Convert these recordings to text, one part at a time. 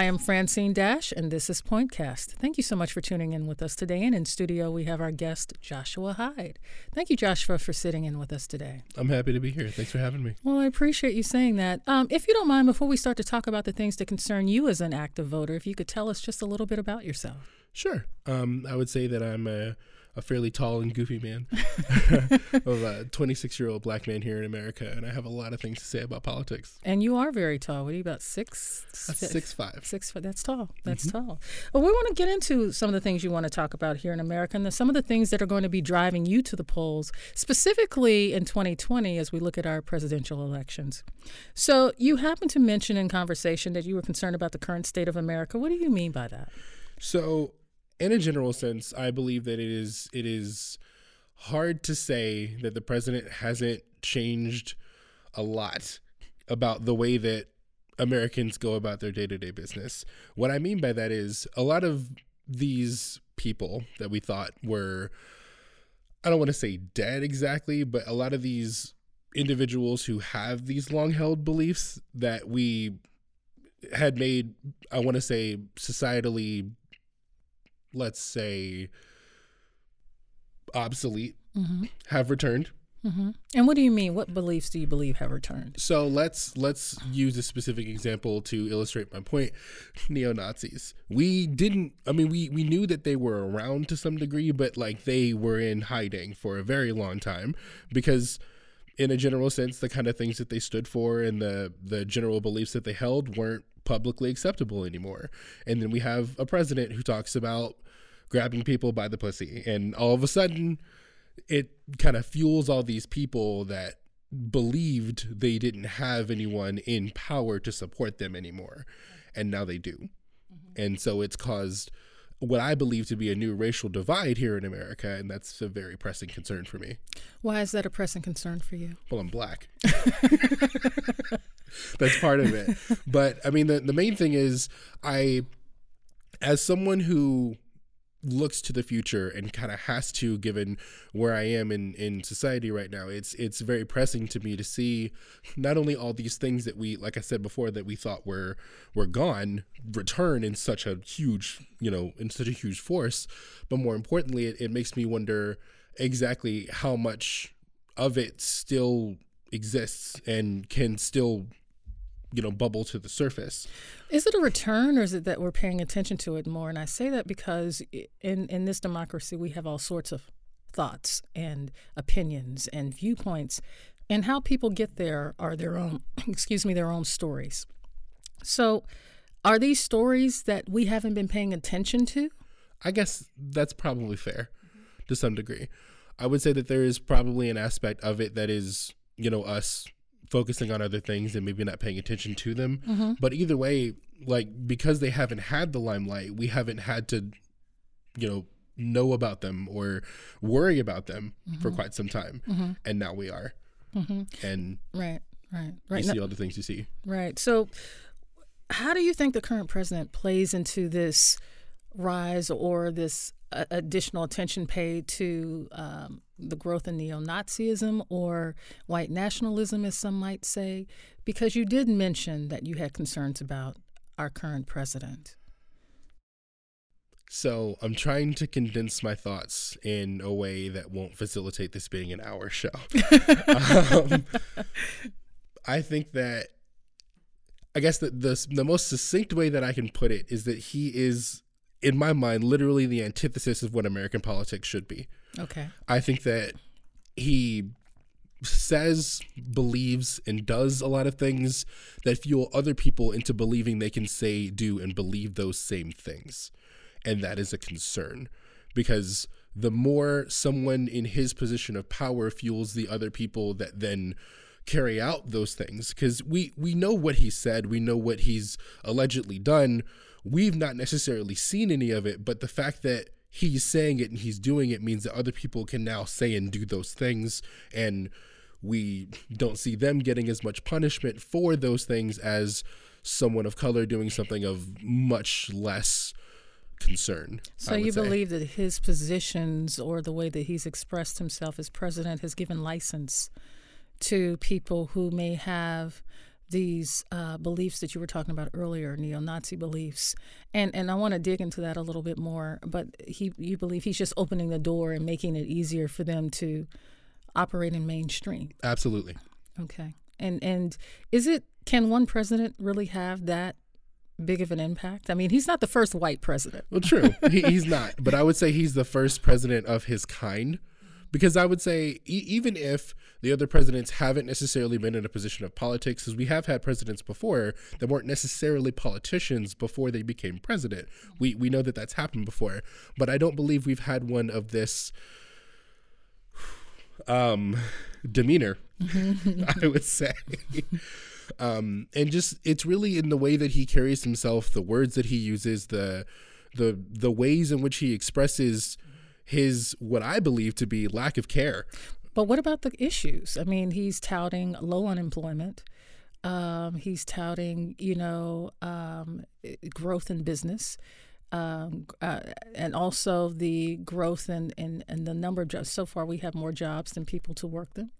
I am Francine Dash, and this is Pointcast. Thank you so much for tuning in with us today. And in studio, we have our guest, Joshua Hyde. Thank you, Joshua, for sitting in with us today. I'm happy to be here. Thanks for having me. Well, I appreciate you saying that. Um, if you don't mind, before we start to talk about the things that concern you as an active voter, if you could tell us just a little bit about yourself. Sure. Um, I would say that I'm a a fairly tall and goofy man of a 26 year old black man here in America, and I have a lot of things to say about politics. And you are very tall. What are you about six? That's six five. Six foot. That's tall. That's mm-hmm. tall. Well, we want to get into some of the things you want to talk about here in America, and the, some of the things that are going to be driving you to the polls, specifically in 2020 as we look at our presidential elections. So you happen to mention in conversation that you were concerned about the current state of America. What do you mean by that? So in a general sense, I believe that it is it is hard to say that the president hasn't changed a lot about the way that Americans go about their day-to-day business. What I mean by that is a lot of these people that we thought were I don't want to say dead exactly, but a lot of these individuals who have these long-held beliefs that we had made I want to say societally let's say, obsolete mm-hmm. have returned. Mm-hmm. And what do you mean? What beliefs do you believe have returned? So let's let's use a specific example to illustrate my point. Neo Nazis. We didn't. I mean, we we knew that they were around to some degree, but like they were in hiding for a very long time because, in a general sense, the kind of things that they stood for and the the general beliefs that they held weren't publicly acceptable anymore. And then we have a president who talks about grabbing people by the pussy. And all of a sudden, it kind of fuels all these people that believed they didn't have anyone in power to support them anymore. And now they do. Mm-hmm. And so it's caused what I believe to be a new racial divide here in America, and that's a very pressing concern for me. Why is that a pressing concern for you? Well, I'm black. that's part of it. But I mean, the, the main thing is, I, as someone who looks to the future and kind of has to given where I am in in society right now. It's it's very pressing to me to see not only all these things that we like I said before that we thought were were gone return in such a huge you know in such a huge force but more importantly it, it makes me wonder exactly how much of it still exists and can still you know bubble to the surface. Is it a return or is it that we're paying attention to it more? And i say that because in in this democracy we have all sorts of thoughts and opinions and viewpoints and how people get there are their own excuse me their own stories. So are these stories that we haven't been paying attention to? I guess that's probably fair to some degree. I would say that there is probably an aspect of it that is you know us focusing on other things and maybe not paying attention to them. Mm-hmm. But either way, like because they haven't had the limelight, we haven't had to, you know, know about them or worry about them mm-hmm. for quite some time. Mm-hmm. And now we are. Mm-hmm. And right, right, right. You see all the things you see. Right. So, how do you think the current president plays into this rise or this uh, additional attention paid to um, the growth in neo Nazism or white nationalism, as some might say? Because you did mention that you had concerns about our current president. So I'm trying to condense my thoughts in a way that won't facilitate this being an hour show. um, I think that I guess the, the the most succinct way that I can put it is that he is in my mind, literally the antithesis of what American politics should be. Okay. I think that he says, believes, and does a lot of things that fuel other people into believing they can say, do, and believe those same things. And that is a concern because the more someone in his position of power fuels the other people that then carry out those things because we we know what he said we know what he's allegedly done we've not necessarily seen any of it, but the fact that he's saying it and he's doing it means that other people can now say and do those things and we don't see them getting as much punishment for those things as someone of color doing something of much less concern. So you say. believe that his positions or the way that he's expressed himself as president has given license to people who may have these uh, beliefs that you were talking about earlier, neo-Nazi beliefs, and and I want to dig into that a little bit more. But he, you believe he's just opening the door and making it easier for them to operate in mainstream. Absolutely. Okay, and and is it can one president really have that big of an impact? I mean, he's not the first white president. Well, true, he, he's not, but I would say he's the first president of his kind because I would say e- even if the other presidents haven't necessarily been in a position of politics, because we have had presidents before that weren't necessarily politicians before they became president. We we know that that's happened before, but I don't believe we've had one of this um, demeanor. I would say. Um, and just it's really in the way that he carries himself, the words that he uses, the the the ways in which he expresses his what I believe to be lack of care. But what about the issues? I mean, he's touting low unemployment. Um, he's touting, you know, um, growth in business, um, uh, and also the growth in, in, in the number of jobs. So far, we have more jobs than people to work them.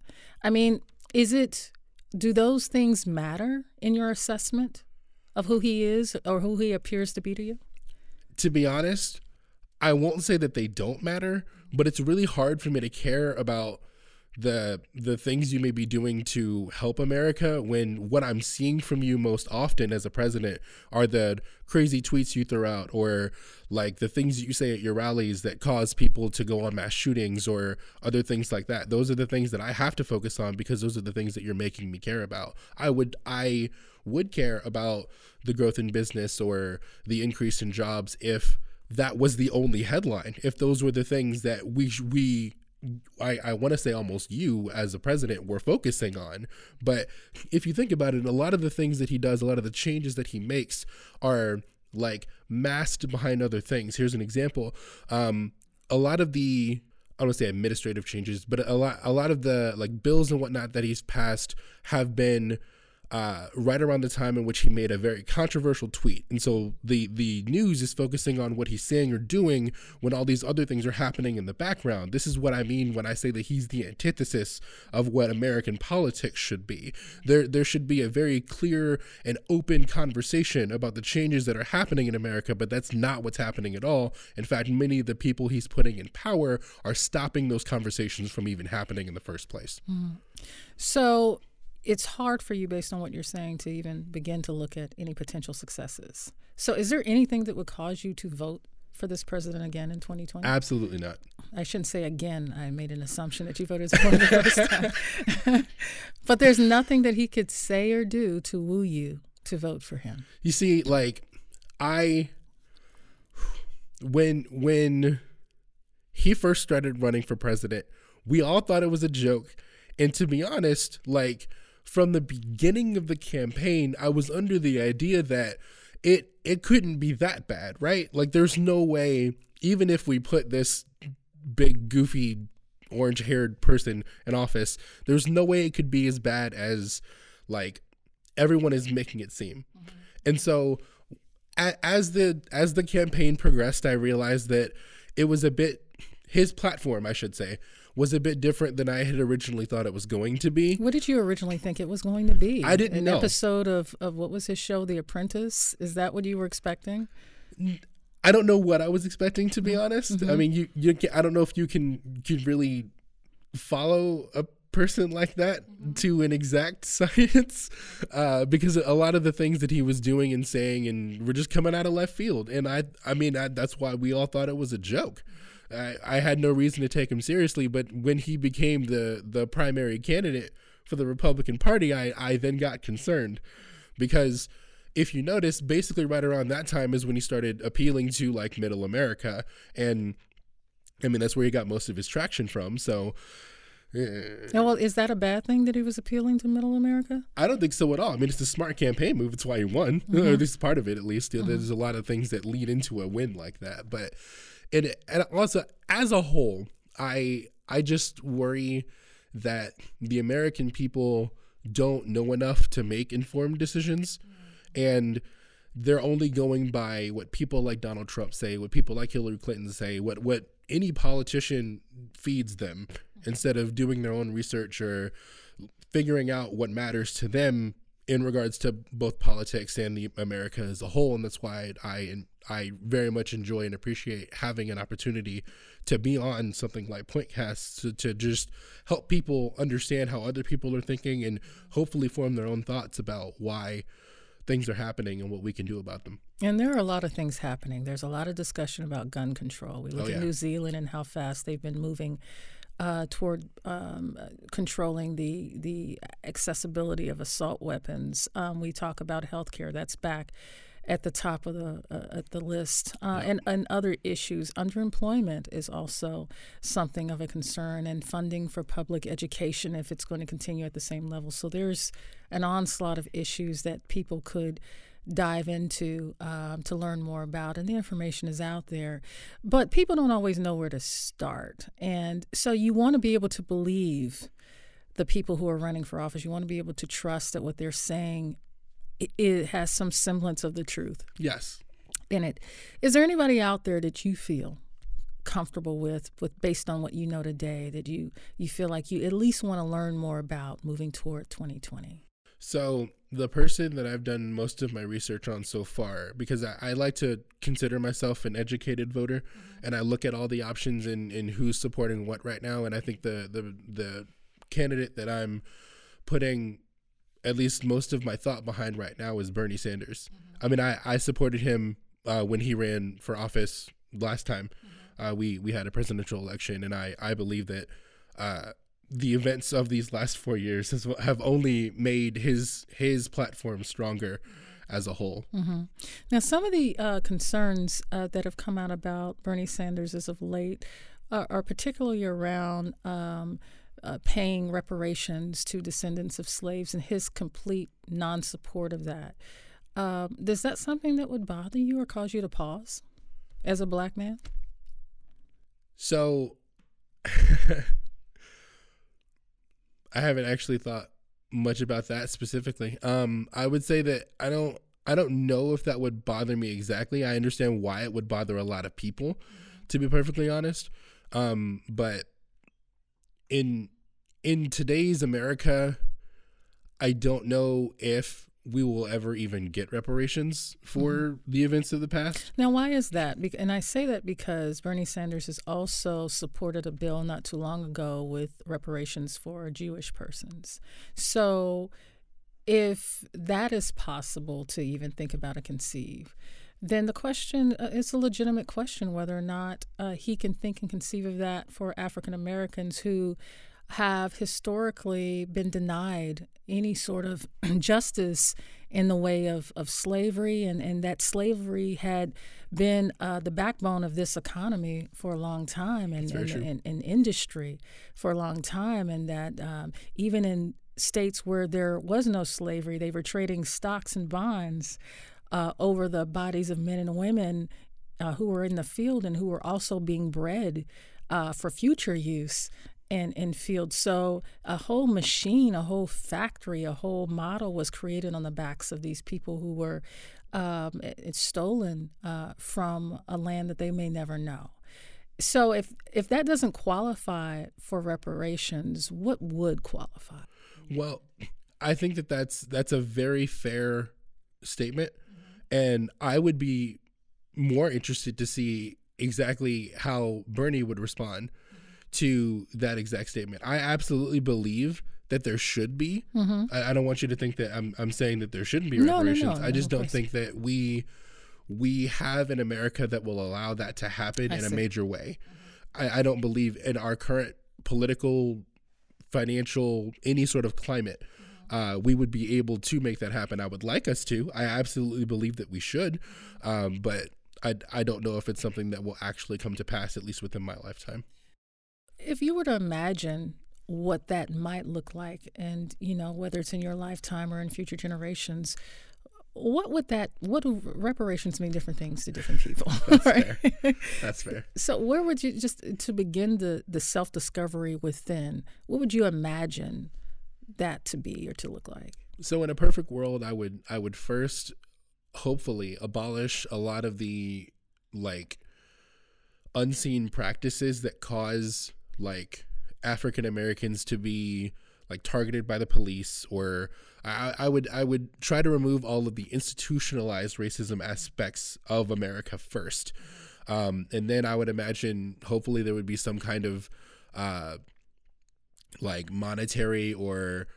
I mean, is it? Do those things matter in your assessment of who he is or who he appears to be to you? To be honest, I won't say that they don't matter, but it's really hard for me to care about the the things you may be doing to help America when what I'm seeing from you most often as a president are the crazy tweets you throw out or like the things you say at your rallies that cause people to go on mass shootings or other things like that. Those are the things that I have to focus on because those are the things that you're making me care about. I would I would care about the growth in business or the increase in jobs if that was the only headline. If those were the things that we we I, I want to say almost you as a president were focusing on. But if you think about it, a lot of the things that he does, a lot of the changes that he makes are like masked behind other things. Here's an example. Um, a lot of the I don't want to say administrative changes, but a lot a lot of the like bills and whatnot that he's passed have been uh, right around the time in which he made a very controversial tweet. And so the the news is focusing on what he's saying or doing when all these other things are happening in the background. This is what I mean when I say that he's the antithesis of what American politics should be. There there should be a very clear and open conversation about the changes that are happening in America, but that's not what's happening at all. In fact, many of the people he's putting in power are stopping those conversations from even happening in the first place. Mm. So it's hard for you based on what you're saying to even begin to look at any potential successes. So is there anything that would cause you to vote for this president again in 2020? Absolutely not. I shouldn't say again. I made an assumption that you voted for the first time. but there's nothing that he could say or do to woo you to vote for him. You see, like I when when he first started running for president, we all thought it was a joke. And to be honest, like from the beginning of the campaign, I was under the idea that it it couldn't be that bad, right? Like there's no way even if we put this big goofy orange-haired person in office, there's no way it could be as bad as like everyone is making it seem. Mm-hmm. And so as the as the campaign progressed, I realized that it was a bit his platform, I should say, was a bit different than I had originally thought it was going to be. What did you originally think it was going to be? I didn't An know. episode of, of what was his show, The Apprentice? Is that what you were expecting? I don't know what I was expecting to be honest. Mm-hmm. I mean, you you can, I don't know if you can can really follow a person like that mm-hmm. to an exact science uh, because a lot of the things that he was doing and saying and were just coming out of left field and i i mean I, that's why we all thought it was a joke I, I had no reason to take him seriously, but when he became the the primary candidate for the Republican Party, I, I then got concerned because if you notice, basically right around that time is when he started appealing to like middle America. And I mean, that's where he got most of his traction from. So, yeah. well, is that a bad thing that he was appealing to middle America? I don't think so at all. I mean, it's a smart campaign move. It's why he won. Mm-hmm. or at least part of it, at least. Mm-hmm. There's a lot of things that lead into a win like that. But and and also as a whole, I I just worry that the American people don't know enough to make informed decisions, and they're only going by what people like Donald Trump say, what people like Hillary Clinton say, what what any politician feeds them, instead of doing their own research or figuring out what matters to them in regards to both politics and the America as a whole, and that's why I I very much enjoy and appreciate having an opportunity to be on something like Pointcast to, to just help people understand how other people are thinking and hopefully form their own thoughts about why things are happening and what we can do about them. And there are a lot of things happening. There's a lot of discussion about gun control. We look oh, yeah. at New Zealand and how fast they've been moving uh, toward um, controlling the the accessibility of assault weapons. Um, we talk about healthcare. That's back at the top of the uh, at the list, uh, and and other issues. Underemployment is also something of a concern, and funding for public education if it's going to continue at the same level. So there's an onslaught of issues that people could dive into um, to learn more about, and the information is out there. But people don't always know where to start. And so you want to be able to believe the people who are running for office. You want to be able to trust that what they're saying it, it has some semblance of the truth. Yes. In it. Is there anybody out there that you feel comfortable with with based on what you know today that you you feel like you at least want to learn more about moving toward 2020 so the person that I've done most of my research on so far, because I, I like to consider myself an educated voter, mm-hmm. and I look at all the options and in, in who's supporting what right now, and I think the the the candidate that I'm putting at least most of my thought behind right now is Bernie Sanders. Mm-hmm. I mean, I I supported him uh, when he ran for office last time. Mm-hmm. Uh, we we had a presidential election, and I I believe that. Uh, the events of these last four years has, have only made his his platform stronger as a whole. Mm-hmm. Now, some of the uh, concerns uh, that have come out about Bernie Sanders as of late uh, are particularly around um, uh, paying reparations to descendants of slaves and his complete non-support of that. Um, is that something that would bother you or cause you to pause as a black man? So. I haven't actually thought much about that specifically. Um, I would say that I don't I don't know if that would bother me exactly. I understand why it would bother a lot of people, to be perfectly honest. Um, but in in today's America, I don't know if we will ever even get reparations for mm-hmm. the events of the past. Now, why is that? And I say that because Bernie Sanders has also supported a bill not too long ago with reparations for Jewish persons. So, if that is possible to even think about and conceive, then the question uh, is a legitimate question whether or not uh, he can think and conceive of that for African Americans who have historically been denied any sort of justice in the way of, of slavery, and, and that slavery had been uh, the backbone of this economy for a long time and, and, and, and, industry for a long time, and that um, even in states where there was no slavery, they were trading stocks and bonds uh, over the bodies of men and women uh, who were in the field and who were also being bred uh, for future use and in fields. So a whole machine, a whole factory, a whole model was created on the backs of these people who were um, it's stolen uh, from a land that they may never know. So if if that doesn't qualify for reparations, what would qualify? Well, I think that that's that's a very fair statement, and I would be more interested to see exactly how Bernie would respond to that exact statement. I absolutely believe that there should be. Mm-hmm. I, I, don't want you to think that I'm I'm saying that there shouldn't be no, reparations. No, no, I just don't think that we we have an America that will allow that to happen I in see. a major way. I, I don't believe in our current political, financial, any sort of climate. Uh, we would be able to make that happen. I would like us to. I absolutely believe that we should, um, but I, I don't know if it's something that will actually come to pass, at least within my lifetime if you were to imagine what that might look like, and you know whether it's in your lifetime or in future generations, what would that what do reparations mean different things to different people? That's right? fair that's fair. So where would you just to begin the the self-discovery within what would you imagine that to be or to look like? So in a perfect world i would i would first hopefully abolish a lot of the like unseen practices that cause like African Americans to be like targeted by the police or I, I would I would try to remove all of the institutionalized racism aspects of America first. Um, and then I would imagine hopefully there would be some kind of uh, like monetary or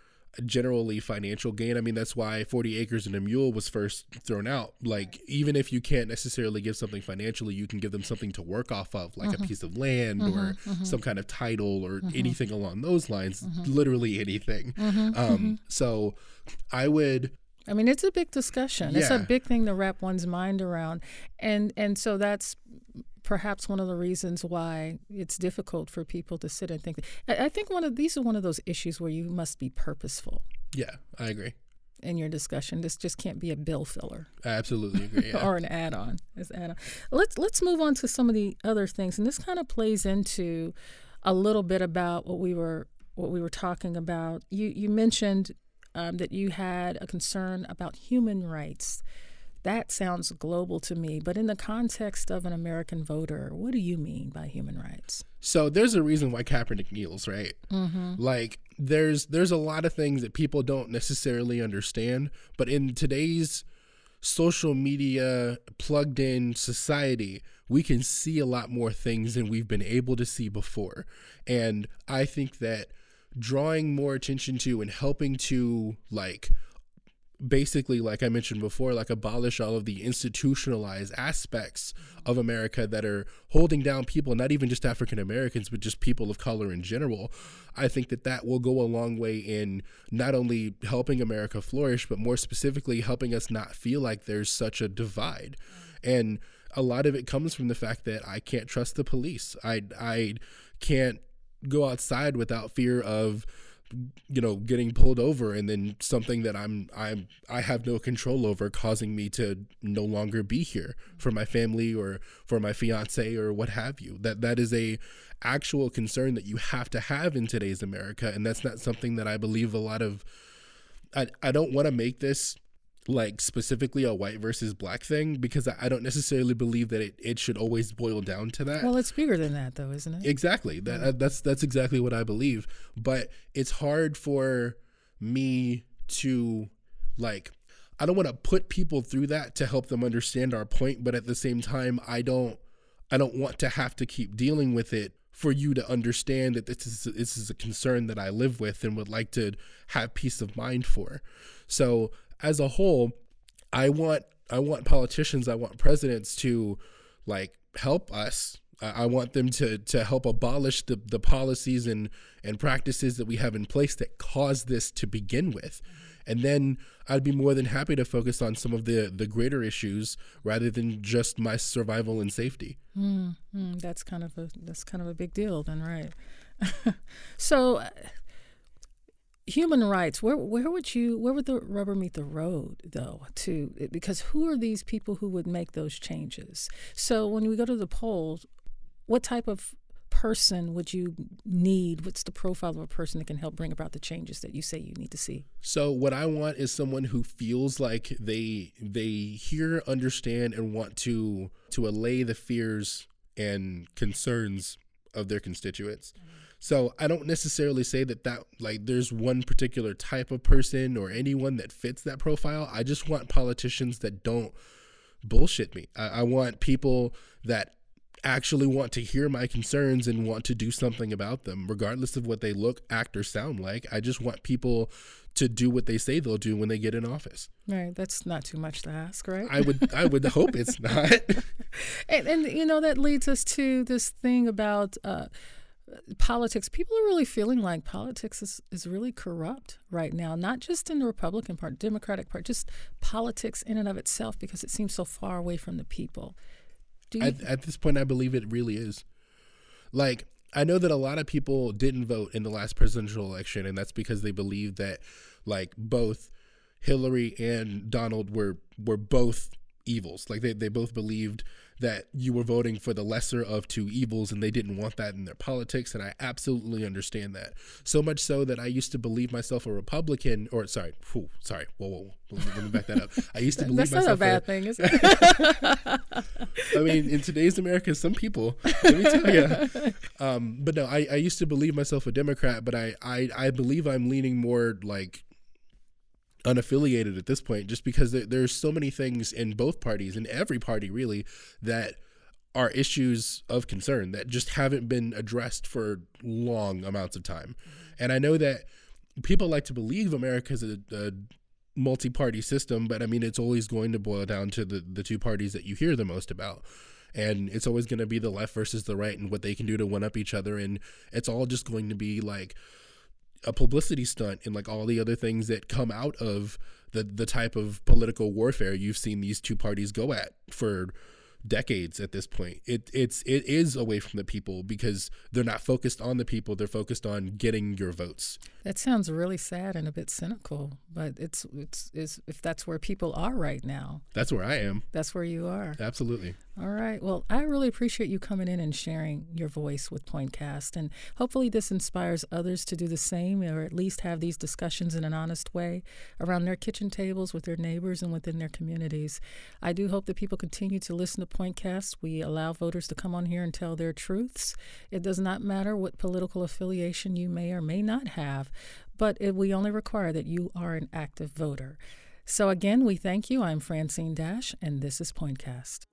generally financial gain. I mean, that's why 40 acres and a mule was first thrown out. Like, even if you can't necessarily give something financially, you can give them something to work off of, like mm-hmm. a piece of land mm-hmm, or mm-hmm. some kind of title or mm-hmm. anything along those lines, mm-hmm. literally anything. Mm-hmm, um, so I would. I mean, it's a big discussion. Yeah. It's a big thing to wrap one's mind around, and and so that's perhaps one of the reasons why it's difficult for people to sit and think. I, I think one of these are one of those issues where you must be purposeful. Yeah, I agree. In your discussion, this just can't be a bill filler. I absolutely agree. Yeah. or an add-on. As add-on. Let's let's move on to some of the other things, and this kind of plays into a little bit about what we were what we were talking about. You you mentioned um, that you had a concern about human rights that sounds global to me, but in the context of an American voter, what do you mean by human rights? So there's a reason why Kaepernick kneels, right? Mm-hmm. Like there's there's a lot of things that people don't necessarily understand, but in today's social media plugged in society, we can see a lot more things than we've been able to see before. And I think that drawing more attention to and helping to like basically like i mentioned before like abolish all of the institutionalized aspects of america that are holding down people not even just african americans but just people of color in general. I think that that will go a long way in not only helping america flourish but more specifically helping us not feel like there's such a divide. And a lot of it comes from the fact that i can't trust the police. I i can't go outside without fear of you know getting pulled over and then something that i'm i'm i have no control over causing me to no longer be here for my family or for my fiance or what have you. That that is a actual concern that you have to have in today's america. And that's not something that i believe a lot of i, I don't want to make this like specifically a white versus black thing because I don't necessarily believe that it, it should always boil down to that. Well, it's bigger than that though, isn't it? Exactly. That yeah. Uh, that's that's exactly what I believe. But it's hard for me to like I don't want to put people through that to help them understand our point, but at the same time I don't I don't want to have to keep dealing with it for you to understand that this is this is a concern that I live with and would like to have peace of mind for. So as a whole, I want I want politicians, I want presidents to like help us. I want them to to help abolish the, the policies and and practices that we have in place that cause this to begin with. And then I'd be more than happy to focus on some of the the greater issues rather than just my survival and safety. Mm, mm, that's kind of a that's kind of a big deal, then, right? so human rights where where would you where would the rubber meet the road though to because who are these people who would make those changes? So when we go to the polls what type of person would you need? What's the profile of a person that can help bring about the changes that you say you need to see? So what i want is someone who feels like they they hear understand and want to to allay the fears and concerns of their constituents. Mm-hmm so I don't necessarily say that that like there's one particular type of person or anyone that fits that profile. I just want politicians that don't bullshit me. I, I want people that actually want to hear my concerns and want to do something about them, regardless of what they look, act, or sound like. I just want people to do what they say they'll do when they get in office. Right. That's not too much to ask, right? I would I would hope it's not. and, and, you know that leads us to this thing about uh, politics people are really feeling like politics is, is really corrupt right now not just in the republican part democratic part just politics in and of itself because it seems so far away from the people. At, at this point i believe it really is. Like i know that a lot of people didn't vote in the last presidential election and that's because they believe that like both hillary and donald were were both evils. Like they, they both believed that you were voting for the lesser of two evils and they didn't want that in their politics. And I absolutely understand that. So much so that I used to believe myself a Republican or sorry, whew, sorry, whoa, whoa, whoa. Let, me, let me back that up. I used to believe That's myself not a bad a, thing, is it? I mean, in today's America, some people, let me tell you. Um, but no, I, I used to believe myself a Democrat, but I, I, I believe I'm leaning more like unaffiliated at this point just because there, there's so many things in both parties in every party really that are issues of concern that just haven't been addressed for long amounts of time. Mm-hmm. And i know that people like to believe america's a, a multi-party system but i mean it's always going to boil down to the, the two parties that you hear the most about. And it's always going to be the left versus the right and what they can do to one up each other. And it's all just going to be like a publicity stunt and like all the other things that come out of the the type of political warfare you've seen these two parties go at for decades at this point. It it's it is away from the people because they're not focused on the people, they're focused on getting your votes. That sounds really sad and a bit cynical, but it's it's, it's if that's where people are right now. That's where I am. That's where you are. Absolutely. All right. Well, I really appreciate you coming in and sharing your voice with Pointcast. And hopefully, this inspires others to do the same or at least have these discussions in an honest way around their kitchen tables with their neighbors and within their communities. I do hope that people continue to listen to Pointcast. We allow voters to come on here and tell their truths. It does not matter what political affiliation you may or may not have, but it, we only require that you are an active voter. So, again, we thank you. I'm Francine Dash, and this is Pointcast.